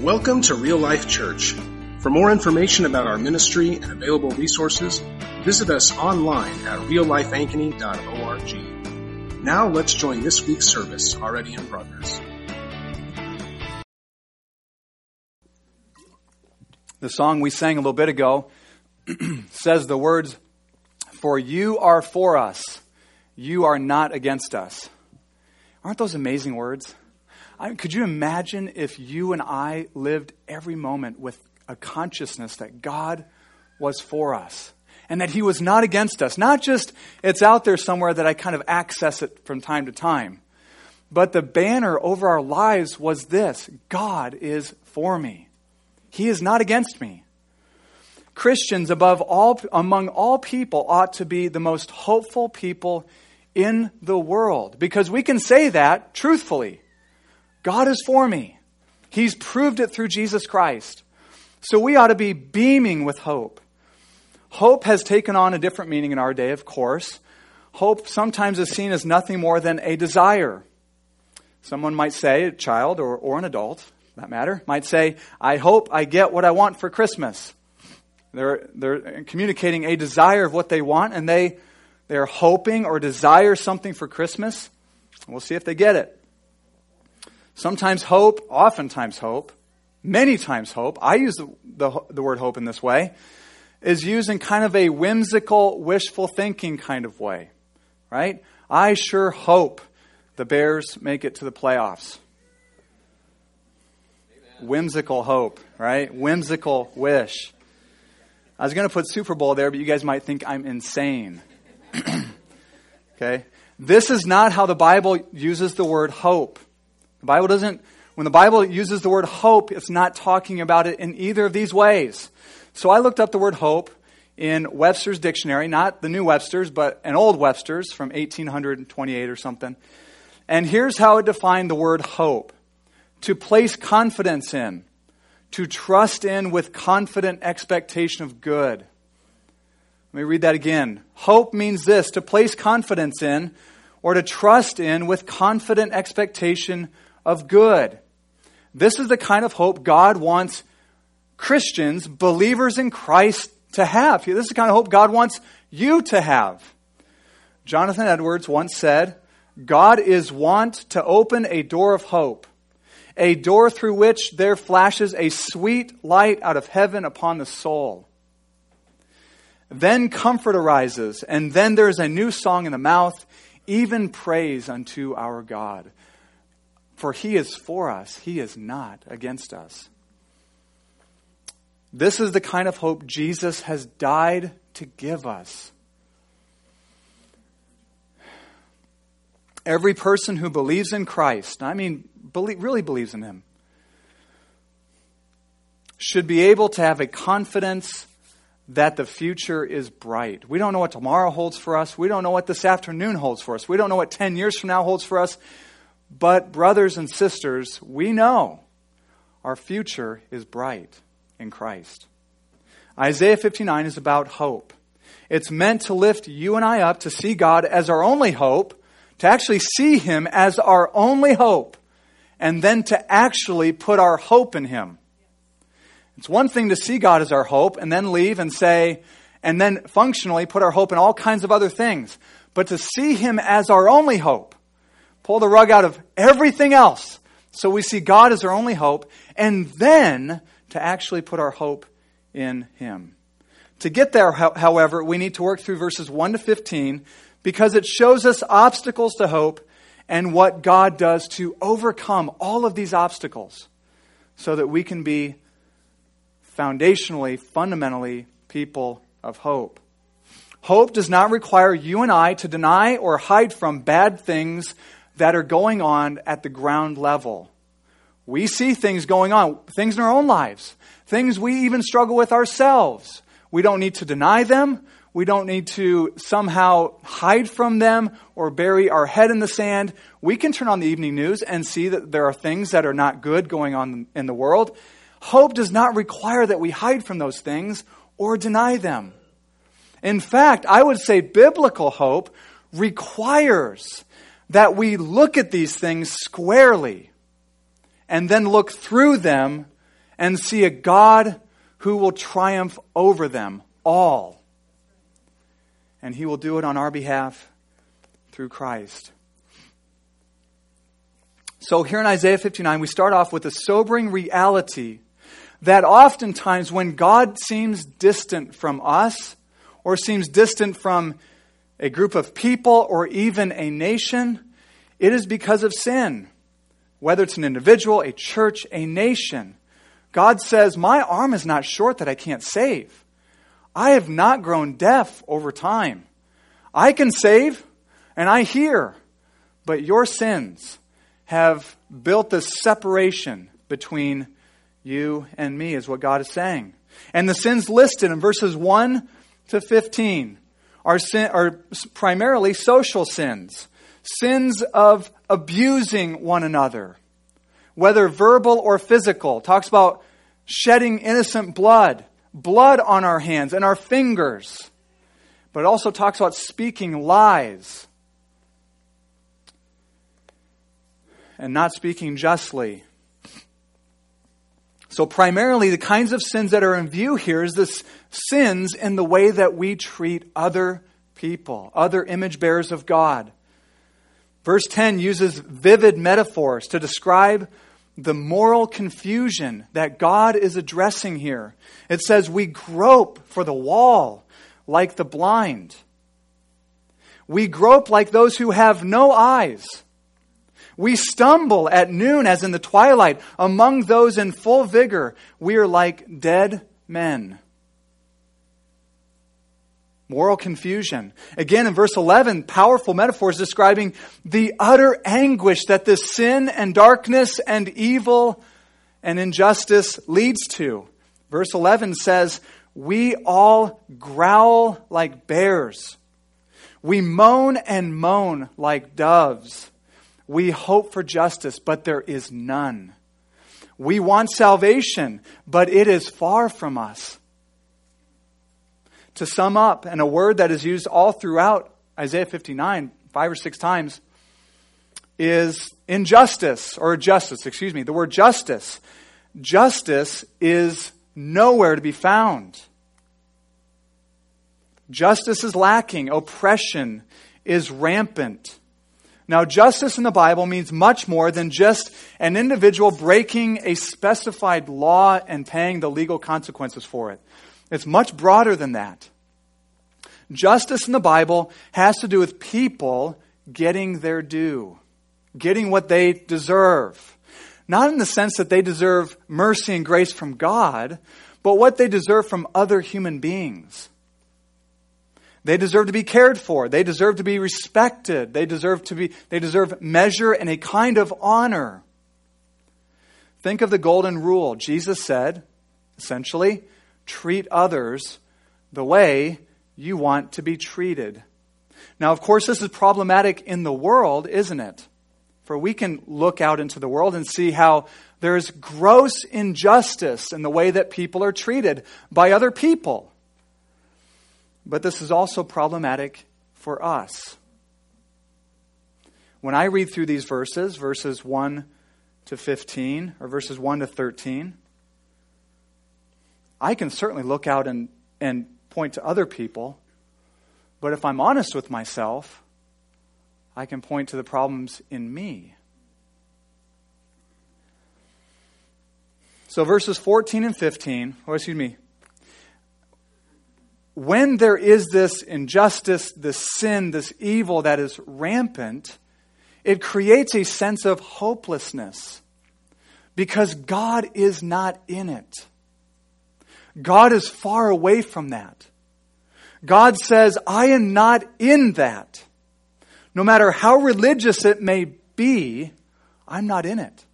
Welcome to Real Life Church. For more information about our ministry and available resources, visit us online at reallifeankeny.org. Now let's join this week's service already in progress. The song we sang a little bit ago says the words, For you are for us, you are not against us. Aren't those amazing words? I, could you imagine if you and I lived every moment with a consciousness that God was for us and that He was not against us? Not just it's out there somewhere that I kind of access it from time to time, but the banner over our lives was this God is for me, He is not against me. Christians, above all, among all people, ought to be the most hopeful people in the world because we can say that truthfully. God is for me. He's proved it through Jesus Christ. So we ought to be beaming with hope. Hope has taken on a different meaning in our day, of course. Hope sometimes is seen as nothing more than a desire. Someone might say, a child or, or an adult, that matter, might say, I hope I get what I want for Christmas. They're, they're communicating a desire of what they want, and they, they're hoping or desire something for Christmas. We'll see if they get it. Sometimes hope, oftentimes hope, many times hope, I use the, the, the, word hope in this way, is used in kind of a whimsical, wishful thinking kind of way, right? I sure hope the Bears make it to the playoffs. Amen. Whimsical hope, right? Whimsical wish. I was going to put Super Bowl there, but you guys might think I'm insane. okay? This is not how the Bible uses the word hope. The Bible doesn't, when the Bible uses the word hope, it's not talking about it in either of these ways. So I looked up the word hope in Webster's dictionary, not the new Webster's, but an old Webster's from 1828 or something. And here's how it defined the word hope to place confidence in, to trust in with confident expectation of good. Let me read that again. Hope means this to place confidence in or to trust in with confident expectation of good. This is the kind of hope God wants Christians, believers in Christ, to have. This is the kind of hope God wants you to have. Jonathan Edwards once said, God is wont to open a door of hope, a door through which there flashes a sweet light out of heaven upon the soul. Then comfort arises, and then there is a new song in the mouth, even praise unto our God. For he is for us, he is not against us. This is the kind of hope Jesus has died to give us. Every person who believes in Christ, I mean, believe, really believes in him, should be able to have a confidence that the future is bright. We don't know what tomorrow holds for us. We don't know what this afternoon holds for us. We don't know what 10 years from now holds for us. But, brothers and sisters, we know our future is bright in Christ. Isaiah 59 is about hope. It's meant to lift you and I up to see God as our only hope, to actually see Him as our only hope, and then to actually put our hope in Him. It's one thing to see God as our hope and then leave and say, and then functionally put our hope in all kinds of other things. But to see Him as our only hope, pull the rug out of everything else. So we see God as our only hope, and then to actually put our hope in Him. To get there, however, we need to work through verses 1 to 15 because it shows us obstacles to hope and what God does to overcome all of these obstacles so that we can be foundationally, fundamentally people of hope. Hope does not require you and I to deny or hide from bad things that are going on at the ground level. We see things going on, things in our own lives, things we even struggle with ourselves. We don't need to deny them. We don't need to somehow hide from them or bury our head in the sand. We can turn on the evening news and see that there are things that are not good going on in the world. Hope does not require that we hide from those things or deny them. In fact, I would say biblical hope requires that we look at these things squarely and then look through them and see a God who will triumph over them all. And he will do it on our behalf through Christ. So here in Isaiah 59, we start off with a sobering reality that oftentimes when God seems distant from us, or seems distant from a group of people, or even a nation, it is because of sin. Whether it's an individual, a church, a nation. God says, My arm is not short that I can't save. I have not grown deaf over time. I can save, and I hear, but your sins have built this separation between you and me, is what God is saying. And the sins listed in verses 1 to 15 are, sin, are primarily social sins, sins of abusing one another, whether verbal or physical. Talks about shedding innocent blood, blood on our hands and our fingers. But it also talks about speaking lies and not speaking justly. So, primarily, the kinds of sins that are in view here is this sins in the way that we treat other people, other image bearers of God. Verse 10 uses vivid metaphors to describe the moral confusion that God is addressing here. It says, We grope for the wall like the blind. We grope like those who have no eyes. We stumble at noon as in the twilight. Among those in full vigor, we are like dead men. Moral confusion. Again, in verse 11, powerful metaphors describing the utter anguish that this sin and darkness and evil and injustice leads to. Verse 11 says, We all growl like bears. We moan and moan like doves. We hope for justice, but there is none. We want salvation, but it is far from us. To sum up, and a word that is used all throughout Isaiah 59, five or six times, is injustice, or justice, excuse me. The word justice. Justice is nowhere to be found. Justice is lacking. Oppression is rampant. Now, justice in the Bible means much more than just an individual breaking a specified law and paying the legal consequences for it. It's much broader than that. Justice in the Bible has to do with people getting their due, getting what they deserve. Not in the sense that they deserve mercy and grace from God, but what they deserve from other human beings. They deserve to be cared for. They deserve to be respected. They deserve to be they deserve measure and a kind of honor. Think of the golden rule. Jesus said, essentially, treat others the way you want to be treated. Now, of course, this is problematic in the world, isn't it? For we can look out into the world and see how there's gross injustice in the way that people are treated by other people. But this is also problematic for us. When I read through these verses, verses 1 to 15, or verses 1 to 13, I can certainly look out and, and point to other people, but if I'm honest with myself, I can point to the problems in me. So verses 14 and 15, or excuse me, when there is this injustice, this sin, this evil that is rampant, it creates a sense of hopelessness because God is not in it. God is far away from that. God says, I am not in that. No matter how religious it may be, I'm not in it.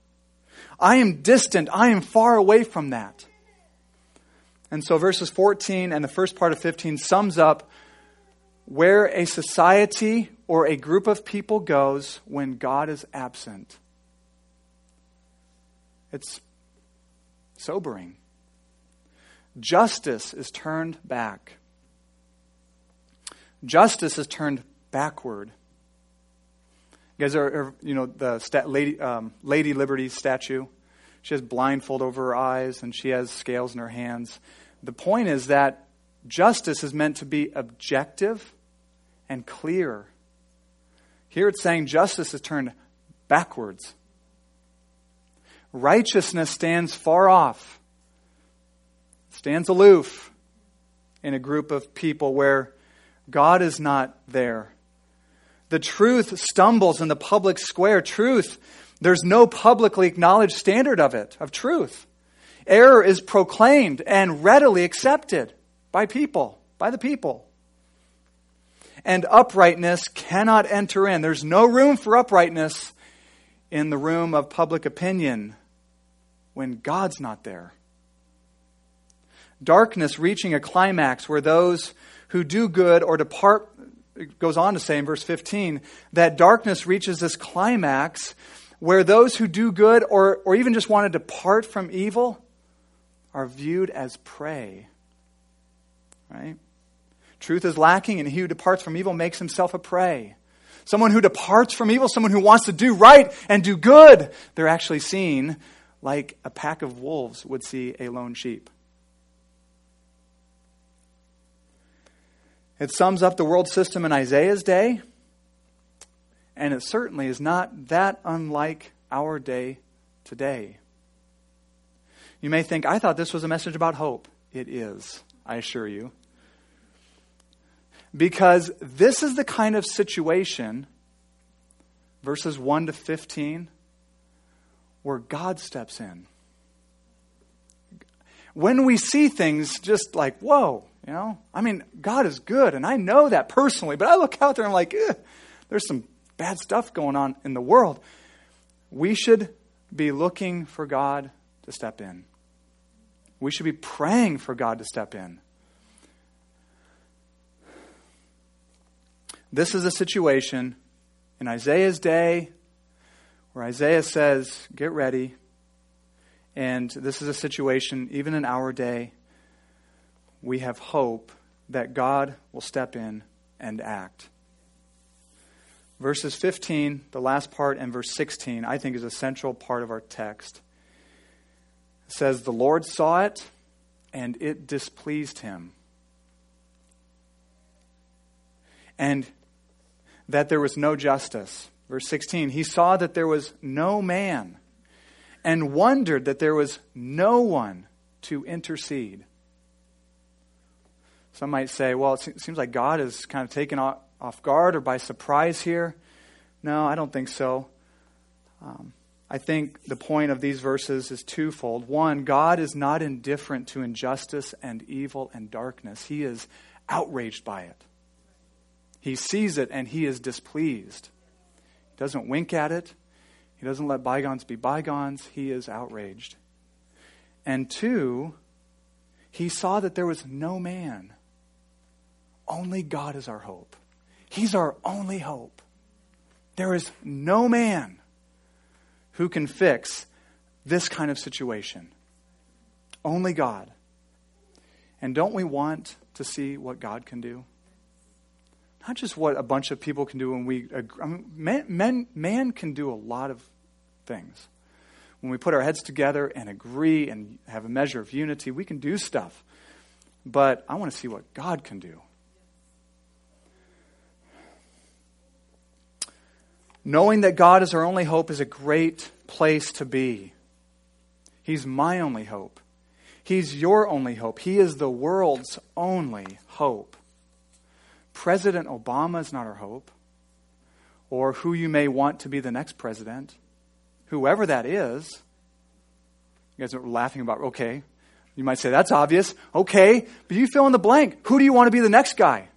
I am distant. I am far away from that. And so verses 14 and the first part of 15 sums up where a society or a group of people goes when God is absent. It's sobering. Justice is turned back. Justice is turned backward. You guys are, are you know, the stat, Lady, um, Lady Liberty statue She has blindfold over her eyes and she has scales in her hands. The point is that justice is meant to be objective and clear. Here it's saying justice is turned backwards. Righteousness stands far off, stands aloof in a group of people where God is not there. The truth stumbles in the public square. Truth, there's no publicly acknowledged standard of it, of truth. Error is proclaimed and readily accepted by people, by the people. And uprightness cannot enter in. There's no room for uprightness in the room of public opinion when God's not there. Darkness reaching a climax where those who do good or depart, it goes on to say in verse 15, that darkness reaches this climax where those who do good or, or even just want to depart from evil are viewed as prey. Right? Truth is lacking, and he who departs from evil makes himself a prey. Someone who departs from evil, someone who wants to do right and do good, they're actually seen like a pack of wolves would see a lone sheep. It sums up the world system in Isaiah's day, and it certainly is not that unlike our day today. You may think, I thought this was a message about hope. It is, I assure you. Because this is the kind of situation, verses 1 to 15, where God steps in. When we see things just like, whoa, you know, I mean, God is good, and I know that personally, but I look out there and I'm like, there's some bad stuff going on in the world. We should be looking for God to step in. We should be praying for God to step in. This is a situation in Isaiah's day where Isaiah says, Get ready. And this is a situation, even in our day, we have hope that God will step in and act. Verses 15, the last part, and verse 16, I think is a central part of our text. It says, The Lord saw it, and it displeased him. And that there was no justice. Verse 16, he saw that there was no man and wondered that there was no one to intercede. Some might say, well, it seems like God is kind of taken off guard or by surprise here. No, I don't think so. Um, I think the point of these verses is twofold. One, God is not indifferent to injustice and evil and darkness, He is outraged by it. He sees it and He is displeased. He doesn't wink at it, He doesn't let bygones be bygones. He is outraged. And two, He saw that there was no man only God is our hope. He's our only hope. There is no man who can fix this kind of situation. Only God. And don't we want to see what God can do? Not just what a bunch of people can do when we man, men, man can do a lot of things. When we put our heads together and agree and have a measure of unity, we can do stuff. But I want to see what God can do. Knowing that God is our only hope is a great place to be. He's my only hope. He's your only hope. He is the world's only hope. President Obama is not our hope, or who you may want to be the next president, whoever that is. You guys are laughing about, okay, you might say, that's obvious. Okay, but you fill in the blank. Who do you want to be the next guy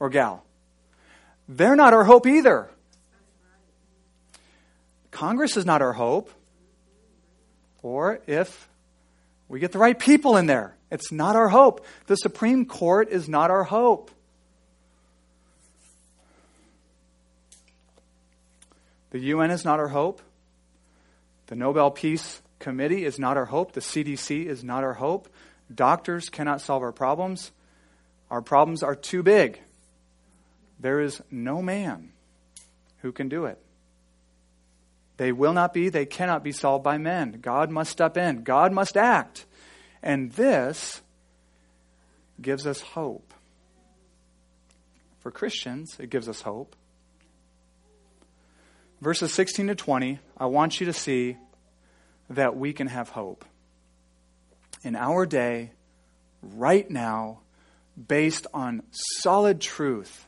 or gal? They're not our hope either. Congress is not our hope. Or if we get the right people in there, it's not our hope. The Supreme Court is not our hope. The UN is not our hope. The Nobel Peace Committee is not our hope. The CDC is not our hope. Doctors cannot solve our problems. Our problems are too big. There is no man who can do it. They will not be, they cannot be solved by men. God must step in, God must act. And this gives us hope. For Christians, it gives us hope. Verses 16 to 20, I want you to see that we can have hope. In our day, right now, based on solid truth,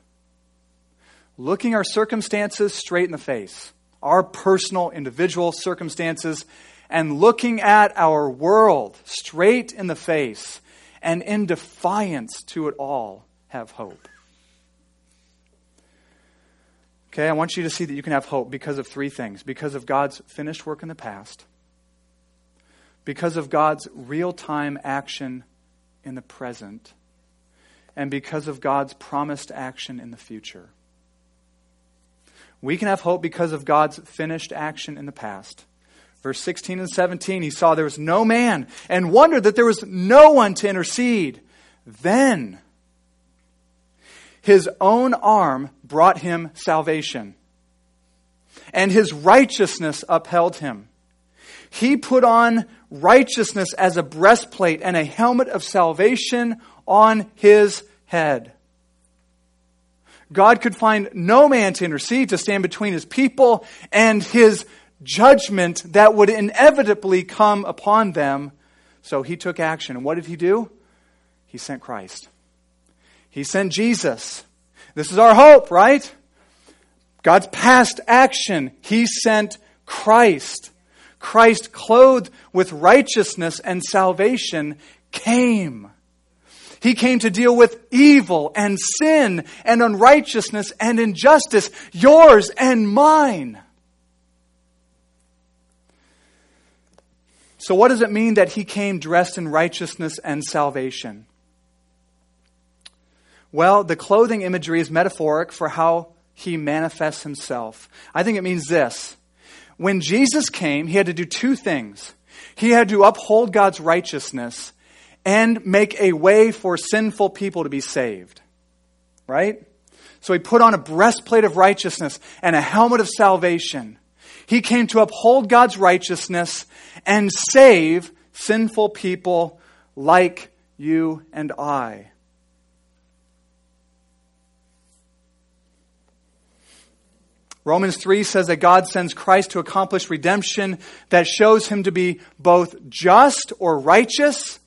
looking our circumstances straight in the face, our personal, individual circumstances, and looking at our world straight in the face and in defiance to it all, have hope. Okay, I want you to see that you can have hope because of three things because of God's finished work in the past, because of God's real time action in the present, and because of God's promised action in the future. We can have hope because of God's finished action in the past. Verse 16 and 17, he saw there was no man and wondered that there was no one to intercede. Then his own arm brought him salvation, and his righteousness upheld him. He put on righteousness as a breastplate and a helmet of salvation on his head. God could find no man to intercede, to stand between his people and his judgment that would inevitably come upon them. So he took action. And what did he do? He sent Christ. He sent Jesus. This is our hope, right? God's past action. He sent Christ. Christ, clothed with righteousness and salvation, came. He came to deal with evil and sin and unrighteousness and injustice, yours and mine. So, what does it mean that he came dressed in righteousness and salvation? Well, the clothing imagery is metaphoric for how he manifests himself. I think it means this. When Jesus came, he had to do two things. He had to uphold God's righteousness and make a way for sinful people to be saved. Right? So he put on a breastplate of righteousness and a helmet of salvation. He came to uphold God's righteousness and save sinful people like you and I. Romans 3 says that God sends Christ to accomplish redemption that shows him to be both just or righteous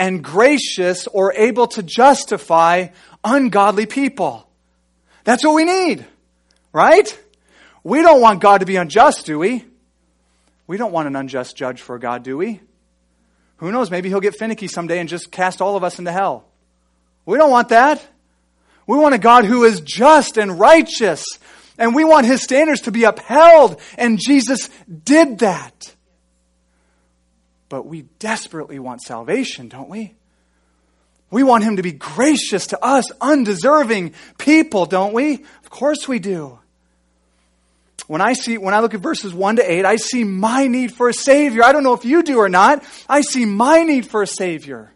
and gracious or able to justify ungodly people. That's what we need, right? We don't want God to be unjust, do we? We don't want an unjust judge for God, do we? Who knows? Maybe he'll get finicky someday and just cast all of us into hell. We don't want that. We want a God who is just and righteous, and we want his standards to be upheld, and Jesus did that. But we desperately want salvation, don't we? We want him to be gracious to us, undeserving people, don't we? Of course we do. When I see, when I look at verses 1 to 8, I see my need for a Savior. I don't know if you do or not. I see my need for a Savior.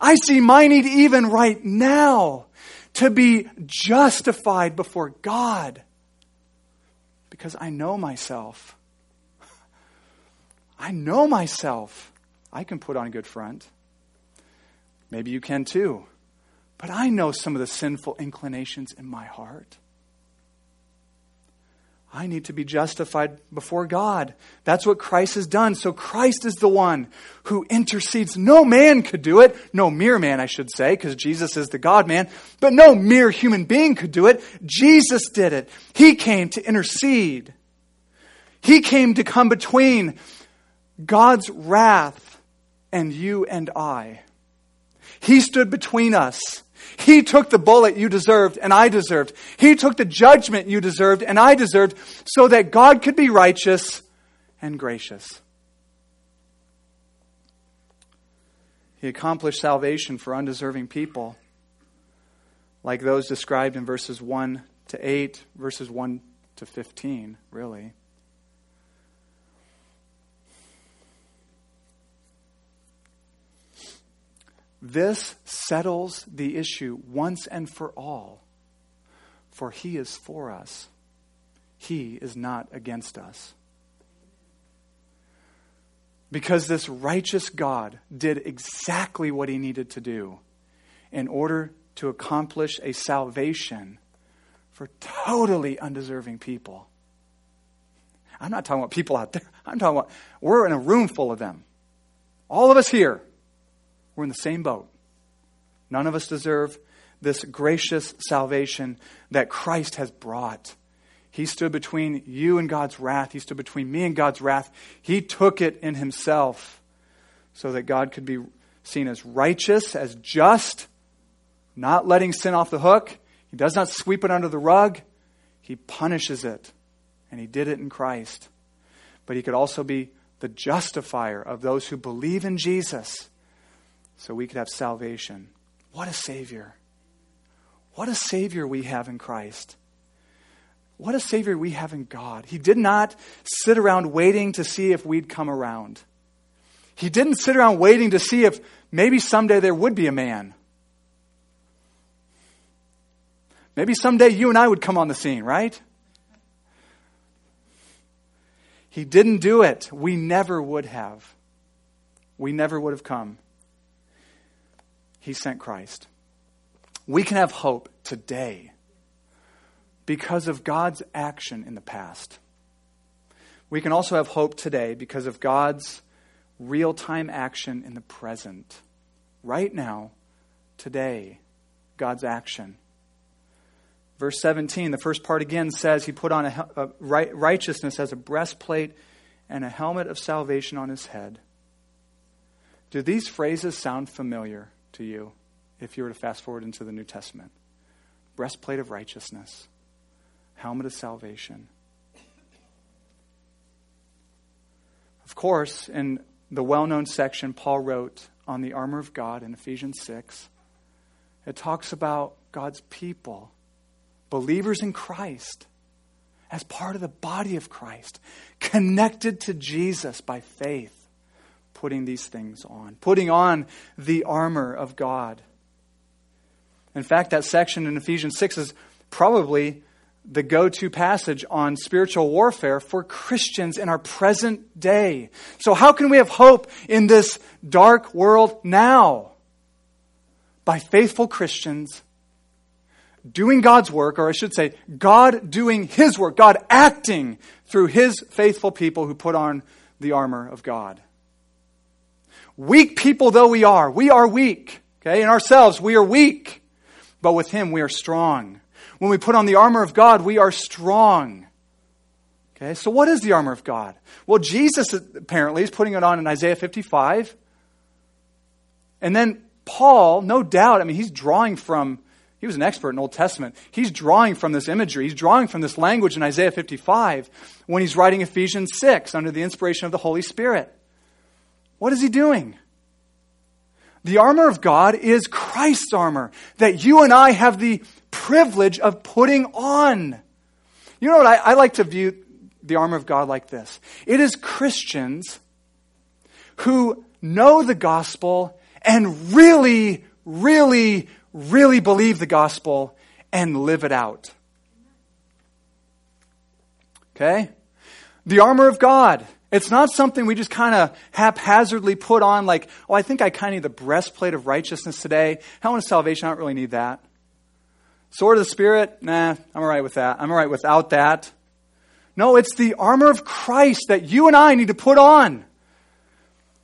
I see my need even right now to be justified before God because I know myself. I know myself. I can put on a good front. Maybe you can too. But I know some of the sinful inclinations in my heart. I need to be justified before God. That's what Christ has done. So Christ is the one who intercedes. No man could do it. No mere man, I should say, because Jesus is the God man. But no mere human being could do it. Jesus did it. He came to intercede. He came to come between God's wrath and you and I. He stood between us he took the bullet you deserved and I deserved. He took the judgment you deserved and I deserved so that God could be righteous and gracious. He accomplished salvation for undeserving people, like those described in verses 1 to 8, verses 1 to 15, really. This settles the issue once and for all. For he is for us, he is not against us. Because this righteous God did exactly what he needed to do in order to accomplish a salvation for totally undeserving people. I'm not talking about people out there. I'm talking about we're in a room full of them. All of us here, we're in the same boat. None of us deserve this gracious salvation that Christ has brought. He stood between you and God's wrath. He stood between me and God's wrath. He took it in himself so that God could be seen as righteous, as just, not letting sin off the hook. He does not sweep it under the rug. He punishes it. And he did it in Christ. But he could also be the justifier of those who believe in Jesus so we could have salvation. What a Savior! What a Savior we have in Christ. What a Savior we have in God. He did not sit around waiting to see if we'd come around. He didn't sit around waiting to see if maybe someday there would be a man. Maybe someday you and I would come on the scene, right? He didn't do it. We never would have. We never would have come. He sent Christ. We can have hope today because of God's action in the past. We can also have hope today because of God's real time action in the present. Right now, today, God's action. Verse 17, the first part again says he put on a, a righteousness as a breastplate and a helmet of salvation on his head. Do these phrases sound familiar to you if you were to fast forward into the New Testament? Breastplate of righteousness helmet of salvation. Of course, in the well known section Paul wrote on the armor of God in Ephesians 6, it talks about God's people, believers in Christ, as part of the body of Christ, connected to Jesus by faith, putting these things on, putting on the armor of God. In fact, that section in Ephesians 6 is probably the go to passage on spiritual warfare for Christians in our present day. So, how can we have hope in this dark world now? By faithful Christians doing God's work, or I should say, God doing His work, God acting through His faithful people who put on the armor of God. Weak people though we are, we are weak. Okay, in ourselves, we are weak. But with Him, we are strong. When we put on the armor of God, we are strong. Okay, so what is the armor of God? Well, Jesus apparently is putting it on in Isaiah 55. And then Paul, no doubt, I mean, he's drawing from, he was an expert in Old Testament. He's drawing from this imagery. He's drawing from this language in Isaiah 55 when he's writing Ephesians 6 under the inspiration of the Holy Spirit. What is he doing? The armor of God is Christ's armor that you and I have the privilege of putting on. You know what? I, I like to view the armor of God like this it is Christians who know the gospel and really, really, really believe the gospel and live it out. Okay? The armor of God. It's not something we just kind of haphazardly put on, like, oh, I think I kind of need the breastplate of righteousness today. Helmet of salvation, I don't really need that. Sword of the Spirit, nah, I'm all right with that. I'm all right without that. No, it's the armor of Christ that you and I need to put on.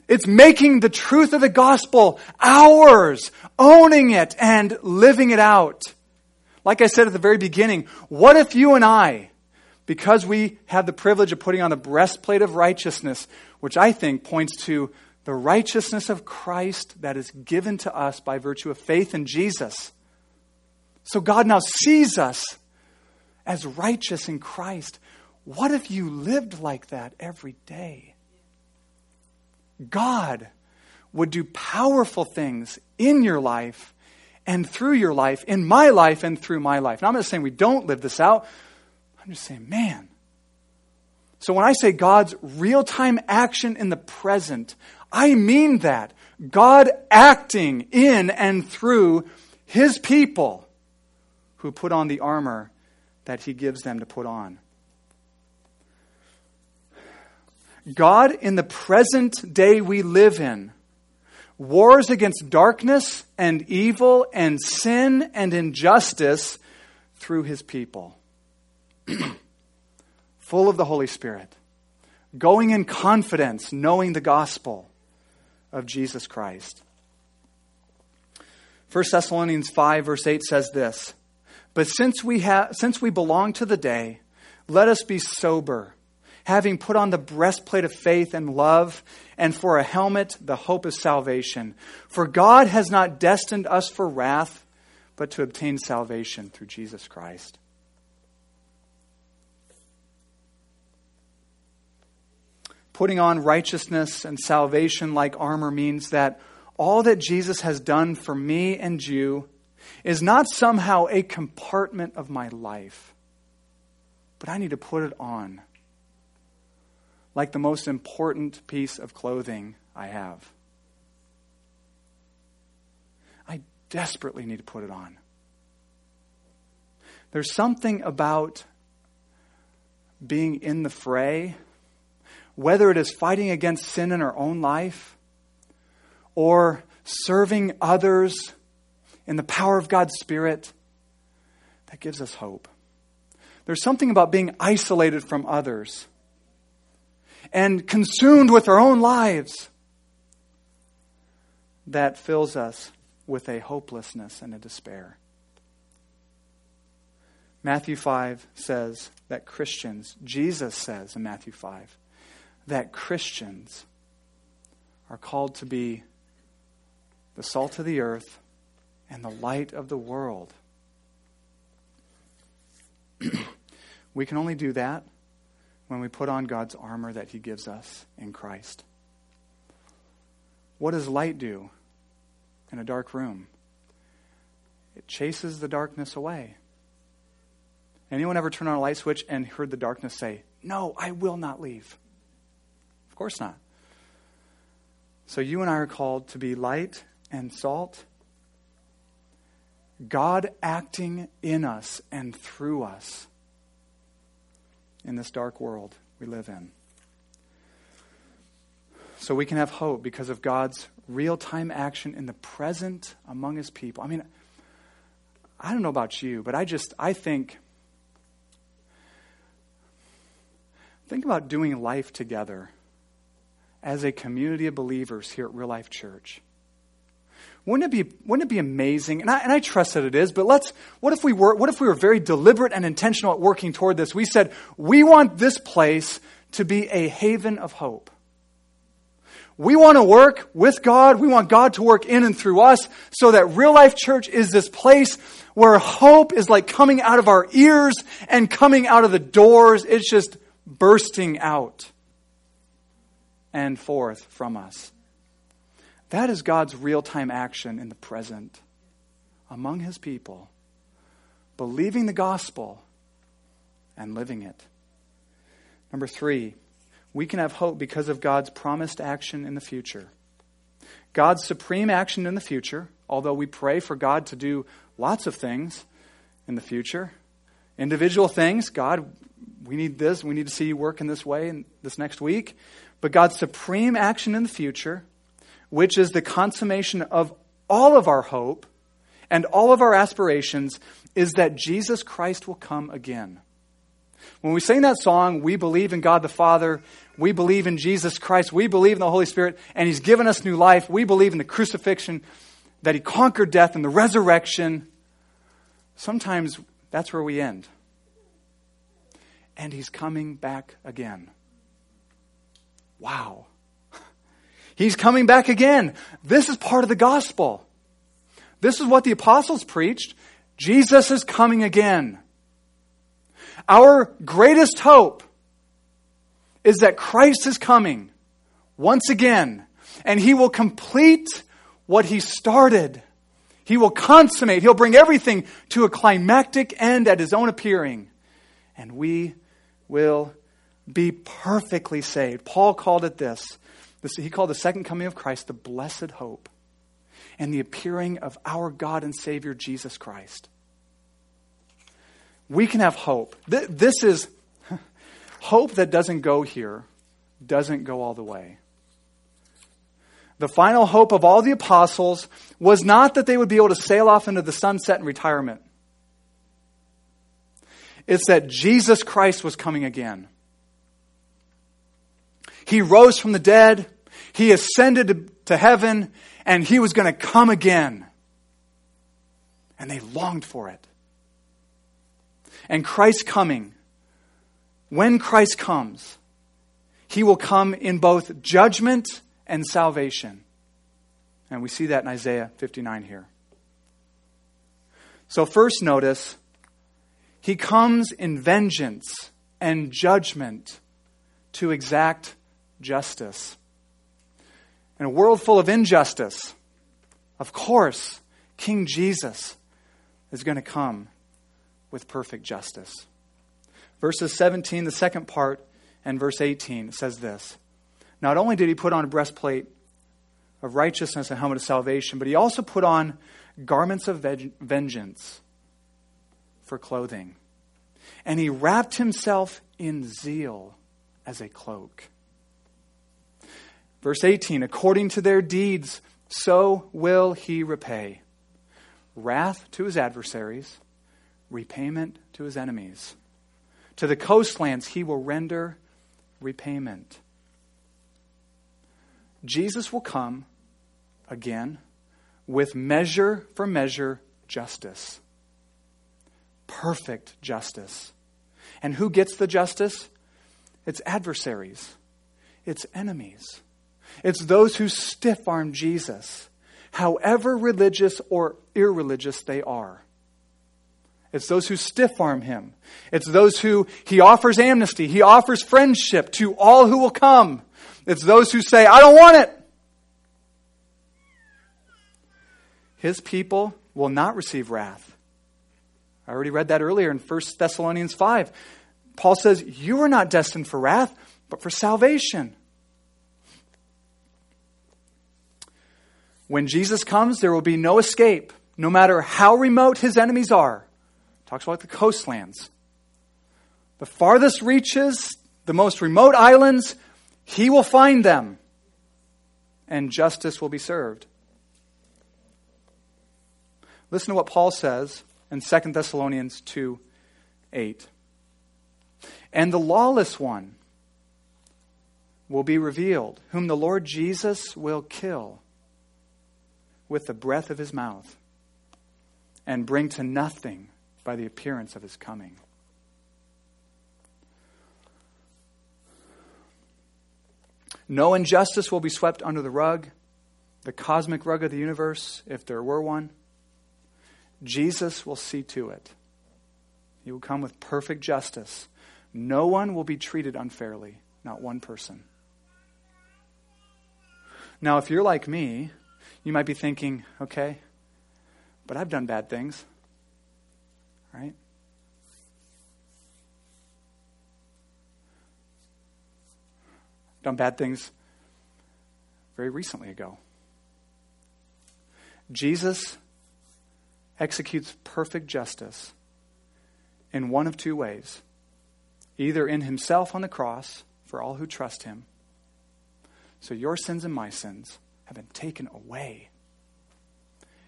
It's making the truth of the gospel ours, owning it and living it out. Like I said at the very beginning, what if you and I, because we have the privilege of putting on the breastplate of righteousness, which I think points to the righteousness of Christ that is given to us by virtue of faith in Jesus, so God now sees us as righteous in Christ. What if you lived like that every day? God would do powerful things in your life and through your life, in my life and through my life. Now, I'm not saying we don't live this out. I'm just saying, man. So when I say God's real time action in the present, I mean that. God acting in and through his people who put on the armor that he gives them to put on. God, in the present day we live in, wars against darkness and evil and sin and injustice through his people. Full of the Holy Spirit, going in confidence, knowing the gospel of Jesus Christ. 1 Thessalonians 5, verse 8 says this But since we, ha- since we belong to the day, let us be sober, having put on the breastplate of faith and love, and for a helmet, the hope of salvation. For God has not destined us for wrath, but to obtain salvation through Jesus Christ. Putting on righteousness and salvation like armor means that all that Jesus has done for me and you is not somehow a compartment of my life, but I need to put it on like the most important piece of clothing I have. I desperately need to put it on. There's something about being in the fray, whether it is fighting against sin in our own life or serving others in the power of God's Spirit, that gives us hope. There's something about being isolated from others and consumed with our own lives that fills us with a hopelessness and a despair. Matthew 5 says that Christians, Jesus says in Matthew 5, that Christians are called to be the salt of the earth, and the light of the world. we can only do that when we put on God's armor that He gives us in Christ. What does light do in a dark room? It chases the darkness away. Anyone ever turn on a light switch and heard the darkness say, No, I will not leave? Of course not. So you and I are called to be light and salt. God acting in us and through us in this dark world we live in. So we can have hope because of God's real time action in the present among his people. I mean, I don't know about you, but I just, I think, think about doing life together as a community of believers here at Real Life Church. Wouldn't it be, wouldn't it be amazing? And I, and I trust that it is, but let's, what if we were, what if we were very deliberate and intentional at working toward this? We said, we want this place to be a haven of hope. We want to work with God. We want God to work in and through us so that real life church is this place where hope is like coming out of our ears and coming out of the doors. It's just bursting out and forth from us. That is God's real time action in the present among his people, believing the gospel and living it. Number three, we can have hope because of God's promised action in the future. God's supreme action in the future, although we pray for God to do lots of things in the future, individual things, God, we need this, we need to see you work in this way in this next week. But God's supreme action in the future which is the consummation of all of our hope and all of our aspirations, is that Jesus Christ will come again. When we sing that song, we believe in God the Father, we believe in Jesus Christ, we believe in the Holy Spirit, and He's given us new life. We believe in the crucifixion, that He conquered death and the resurrection. Sometimes that's where we end. And He's coming back again. Wow. He's coming back again. This is part of the gospel. This is what the apostles preached. Jesus is coming again. Our greatest hope is that Christ is coming once again, and he will complete what he started. He will consummate, he'll bring everything to a climactic end at his own appearing, and we will be perfectly saved. Paul called it this this, he called the second coming of Christ the blessed hope and the appearing of our God and Savior Jesus Christ. We can have hope. This is hope that doesn't go here doesn't go all the way. The final hope of all the apostles was not that they would be able to sail off into the sunset in retirement. It's that Jesus Christ was coming again. He rose from the dead, he ascended to, heaven, and he was going to come again. And they longed for it. And Christ coming, when Christ comes, he will come in both judgment and salvation. And we see that in Isaiah 59 here. So, first, notice he comes in vengeance and judgment to exact justice. In a world full of injustice, of course, King Jesus is going to come with perfect justice. Verses 17, the second part, and verse 18 says this Not only did he put on a breastplate of righteousness and helmet of salvation, but he also put on garments of vengeance for clothing. And he wrapped himself in zeal as a cloak. Verse 18 According to their deeds, so will he repay wrath to his adversaries, repayment to his enemies. To the coastlands he will render repayment. Jesus will come again with measure for measure justice. Perfect justice. And who gets the justice? It's adversaries, it's enemies. It's those who stiff arm Jesus, however religious or irreligious they are. It's those who stiff arm him. It's those who he offers amnesty. He offers friendship to all who will come. It's those who say, I don't want it. His people will not receive wrath. I already read that earlier in 1 Thessalonians 5. Paul says, You are not destined for wrath, but for salvation. When Jesus comes, there will be no escape, no matter how remote his enemies are. Talks about the coastlands. The farthest reaches, the most remote islands, he will find them, and justice will be served. Listen to what Paul says in 2 Thessalonians 2 8. And the lawless one will be revealed, whom the Lord Jesus will kill with the breath of his mouth and bring to nothing by the appearance of his coming. No injustice will be swept under the rug, the cosmic rug of the universe, if there were one. Jesus will see to it. He will come with perfect justice. No one will be treated unfairly, not one person. Now, if you're like me, you might be thinking, okay, but I've done bad things, right? Done bad things very recently ago. Jesus executes perfect justice in one of two ways either in himself on the cross for all who trust him. So your sins and my sins have been taken away.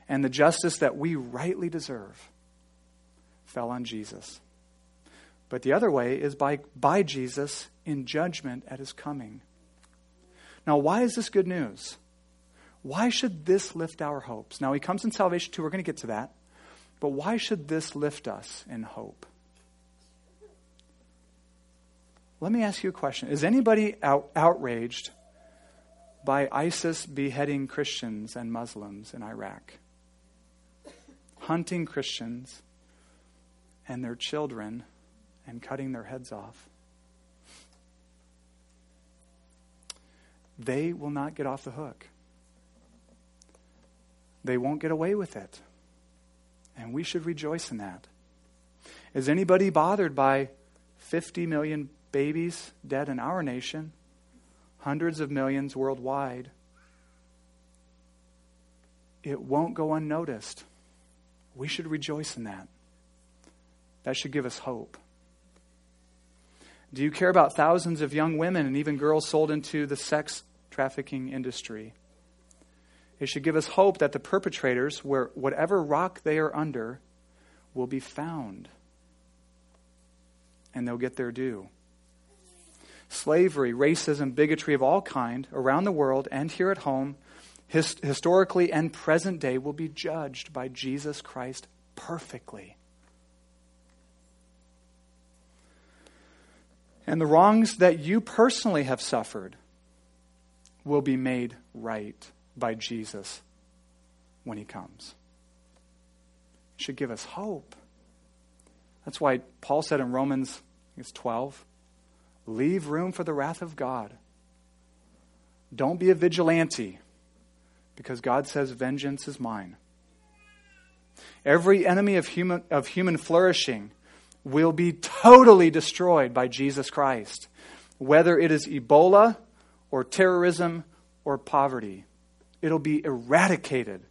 And the justice that we rightly deserve fell on Jesus. But the other way is by, by Jesus in judgment at his coming. Now, why is this good news? Why should this lift our hopes? Now, he comes in salvation too. We're going to get to that. But why should this lift us in hope? Let me ask you a question. Is anybody out, outraged by ISIS beheading Christians and Muslims in Iraq, hunting Christians and their children and cutting their heads off. They will not get off the hook. They won't get away with it. And we should rejoice in that. Is anybody bothered by 50 million babies dead in our nation hundreds of millions worldwide, it won't go unnoticed. We should rejoice in that. That should give us hope. Do you care about thousands of young women and even girls sold into the sex trafficking industry? It should give us hope that the perpetrators, where whatever rock they are under, will be found and they'll get their due. Slavery, racism, bigotry of all kind around the world and here at home, his, historically and present day, will be judged by Jesus Christ perfectly. And the wrongs that you personally have suffered will be made right by Jesus when he comes. It should give us hope. That's why Paul said in Romans it's 12, leave room for the wrath of God. Don't be a vigilante because God says vengeance is mine. Every enemy of human, of human flourishing will be totally destroyed by Jesus Christ, whether it is Ebola or terrorism or poverty. It'll be eradicated,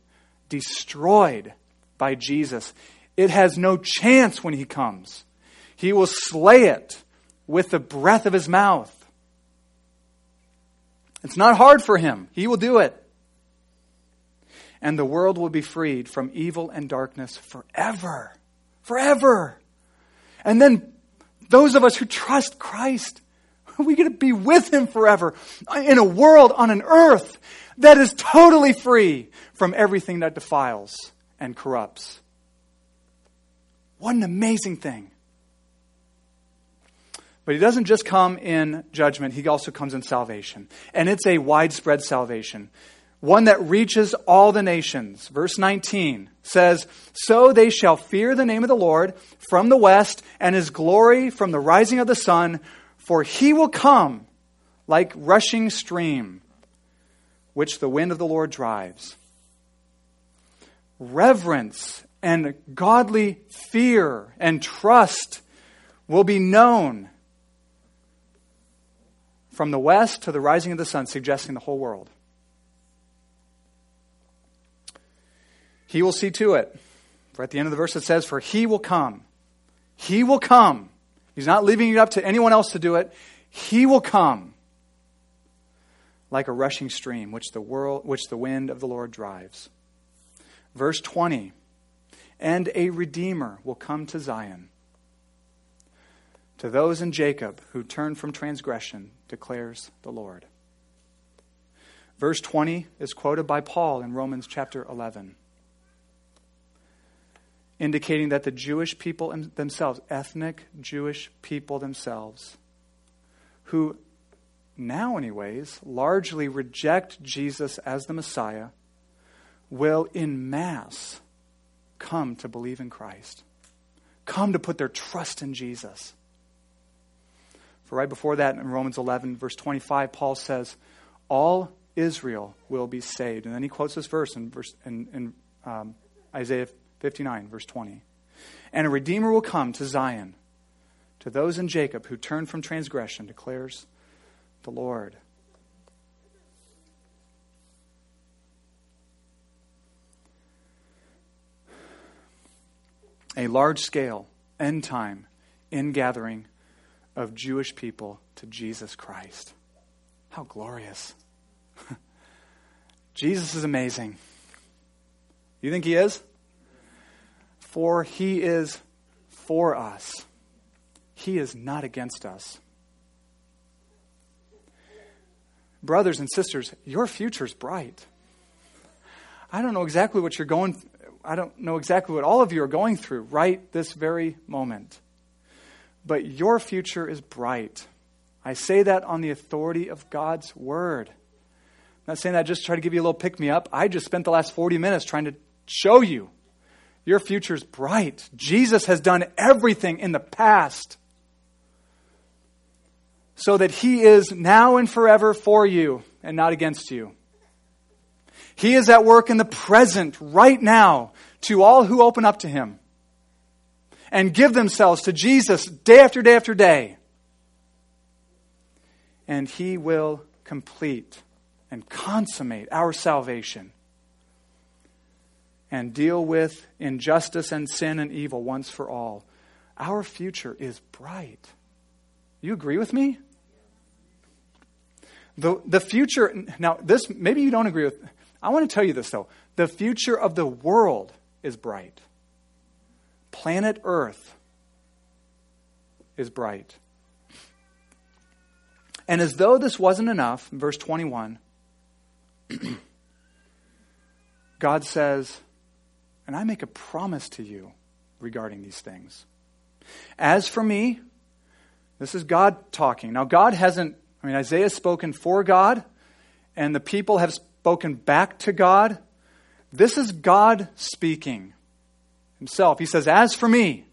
destroyed by Jesus. It has no chance when he comes. He will slay it with the breath of his mouth. It's not hard for him. He will do it. And the world will be freed from evil and darkness forever. Forever. And then those of us who trust Christ, we get to be with him forever in a world on an earth that is totally free from everything that defiles and corrupts. What an amazing thing. But he doesn't just come in judgment, he also comes in salvation. And it's a widespread salvation, one that reaches all the nations. Verse 19 says, So they shall fear the name of the Lord from the west, and his glory from the rising of the sun, for he will come like rushing stream, which the wind of the Lord drives. Reverence and godly fear and trust will be known from the west to the rising of the sun, suggesting the whole world. He will see to it. For at the end of the verse it says, For he will come. He will come. He's not leaving it up to anyone else to do it. He will come like a rushing stream which the world which the wind of the Lord drives. Verse 20. And a redeemer will come to Zion to those in Jacob who turn from transgression, declares the Lord. Verse 20 is quoted by Paul in Romans chapter 11, indicating that the Jewish people themselves, ethnic Jewish people themselves, who now, anyways, largely reject Jesus as the Messiah, will in mass come to believe in Christ, come to put their trust in Jesus. For right before that, in Romans 11, verse 25, Paul says, All Israel will be saved. And then he quotes this verse in, verse, in, in um, Isaiah 59, verse 20. And a Redeemer will come to Zion, to those in Jacob who turn from transgression, declares the Lord. A large scale, end time, in gathering of Jewish people to Jesus Christ. How glorious. Jesus is amazing. You think he is? For he is for us. He is not against us. Brothers and sisters, your future's bright. I don't know exactly what you're going I don't know exactly what all of you are going through right this very moment but your future is bright. I say that on the authority of God's word. I'm not saying that just try to give you a little pick me up. I just spent the last 40 minutes trying to show you your future is bright. Jesus has done everything in the past so that he is now and forever for you and not against you. He is at work in the present right now to all who open up to him and give themselves to Jesus day after day after day. And He will complete and consummate our salvation and deal with injustice and sin and evil once for all. Our future is bright. You agree with me? The, the future, now, this, maybe you don't agree with, I want to tell you this though. The future of the world is bright. Planet Earth is bright. And as though this wasn't enough, verse 21, God says, And I make a promise to you regarding these things. As for me, this is God talking. Now, God hasn't, I mean, Isaiah has spoken for God, and the people have spoken back to God. This is God speaking himself. He says, As for me,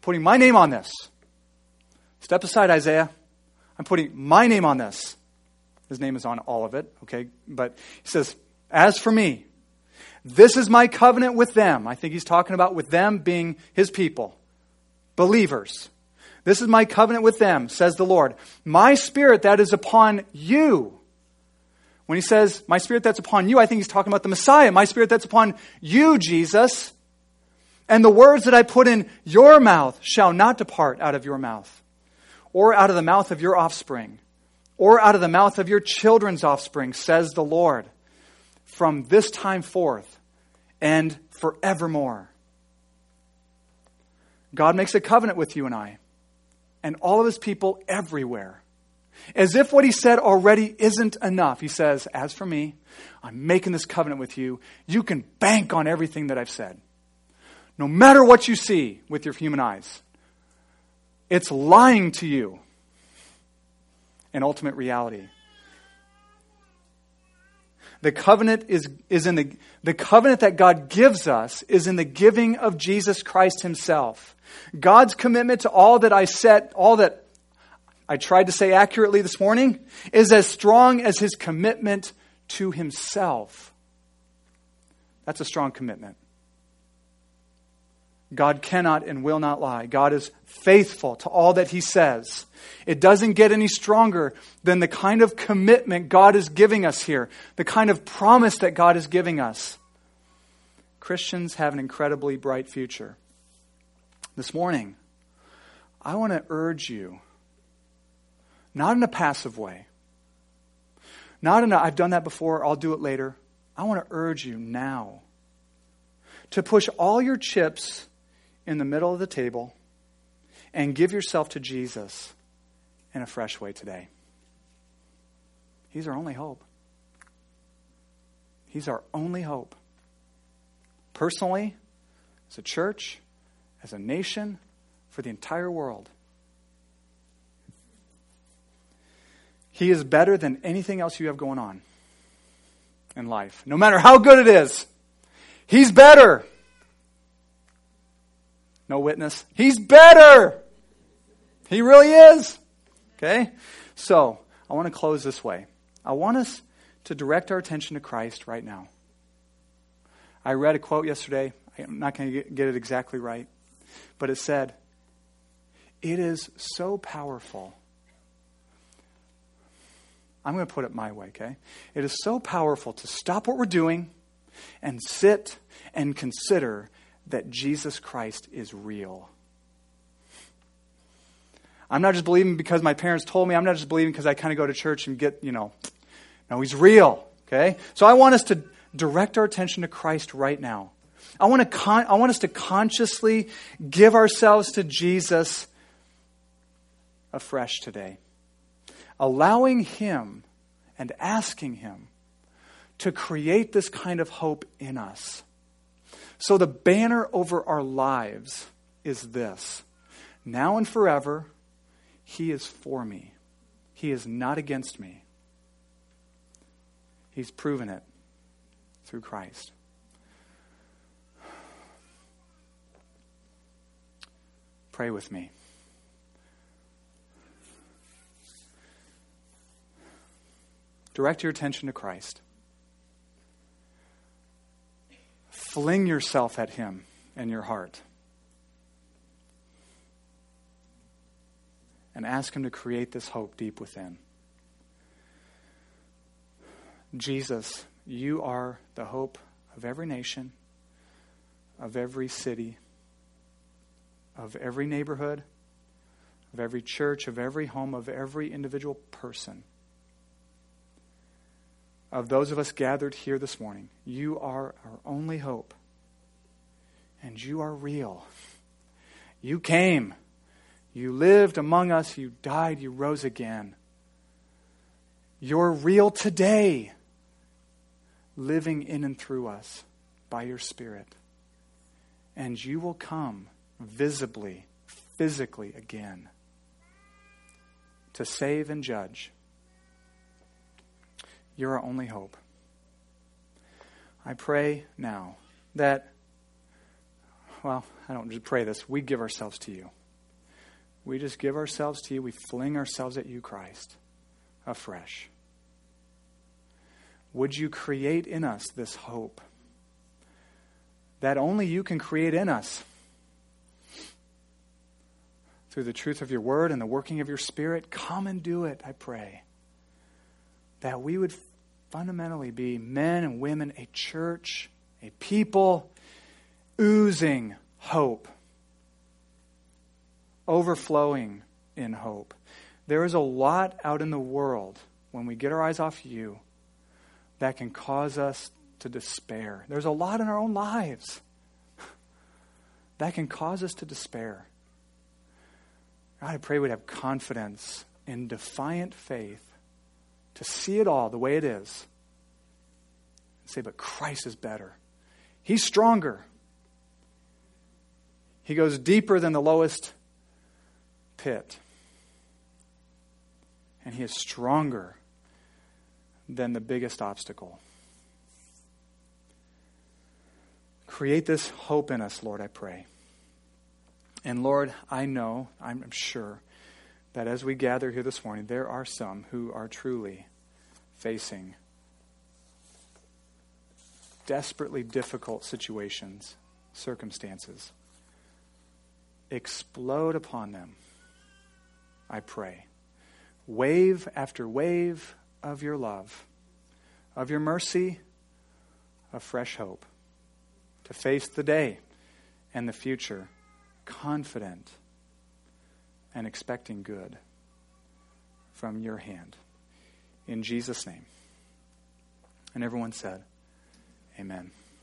putting my name on this. Step aside, Isaiah. I'm putting my name on this. His name is on all of it, okay? But he says, As for me, this is my covenant with them. I think he's talking about with them being his people, believers. This is my covenant with them, says the Lord. My spirit that is upon you. When he says, My spirit that's upon you, I think he's talking about the Messiah. My spirit that's upon you, Jesus. And the words that I put in your mouth shall not depart out of your mouth, or out of the mouth of your offspring, or out of the mouth of your children's offspring, says the Lord, from this time forth and forevermore. God makes a covenant with you and I, and all of his people everywhere. As if what he said already isn't enough. He says, As for me, I'm making this covenant with you. You can bank on everything that I've said no matter what you see with your human eyes. It's lying to you in ultimate reality. The covenant is, is in the, the covenant that God gives us is in the giving of Jesus Christ Himself. God's commitment to all that I set, all that I tried to say accurately this morning, is as strong as His commitment to Himself. That's a strong commitment. God cannot and will not lie. God is faithful to all that He says. It doesn't get any stronger than the kind of commitment God is giving us here, the kind of promise that God is giving us. Christians have an incredibly bright future. This morning, I want to urge you, not in a passive way, not in a, I've done that before, I'll do it later. I want to urge you now to push all your chips in the middle of the table and give yourself to Jesus in a fresh way today. He's our only hope. He's our only hope. Personally, as a church, as a nation, for the entire world. He is better than anything else you have going on in life. No matter how good it is, He's better. No witness. He's better. He really is. Okay? So, I want to close this way. I want us to direct our attention to Christ right now. I read a quote yesterday. I'm not going to get it exactly right. But it said, It is so powerful. I'm going to put it my way, okay? It is so powerful to stop what we're doing and sit and consider that Jesus Christ is real. I'm not just believing because my parents told me. I'm not just believing because I kind of go to church and get, you know, no, he's real. Okay? So I want us to direct our attention to Christ right now. I want, to con- I want us to consciously give ourselves to Jesus afresh today. Allowing Him and asking Him to create this kind of hope in us. So the banner over our lives is this now and forever, He is for me, He is not against me. He's proven it through Christ. Pray with me. Direct your attention to Christ. Fling yourself at Him in your heart. And ask Him to create this hope deep within. Jesus, you are the hope of every nation, of every city, of every neighborhood, of every church, of every home, of every individual person, of those of us gathered here this morning. You are our only hope. And you are real. You came. You lived among us. You died. You rose again. You're real today, living in and through us by your Spirit. And you will come visibly, physically again to save and judge. You're our only hope. I pray now that, well, I don't just pray this, we give ourselves to you. We just give ourselves to you. We fling ourselves at you, Christ, afresh. Would you create in us this hope that only you can create in us? Through the truth of your word and the working of your spirit, come and do it, I pray. That we would fundamentally be men and women, a church, a people oozing hope, overflowing in hope. There is a lot out in the world when we get our eyes off you that can cause us to despair. There's a lot in our own lives that can cause us to despair. God, I pray we'd have confidence in defiant faith to see it all the way it is and say, but Christ is better. He's stronger. He goes deeper than the lowest pit. And he is stronger than the biggest obstacle. Create this hope in us, Lord, I pray. And Lord, I know, I'm sure, that as we gather here this morning, there are some who are truly facing desperately difficult situations, circumstances. Explode upon them, I pray. Wave after wave of your love, of your mercy, of fresh hope to face the day and the future confident and expecting good from your hand. In Jesus' name. And everyone said, Amen.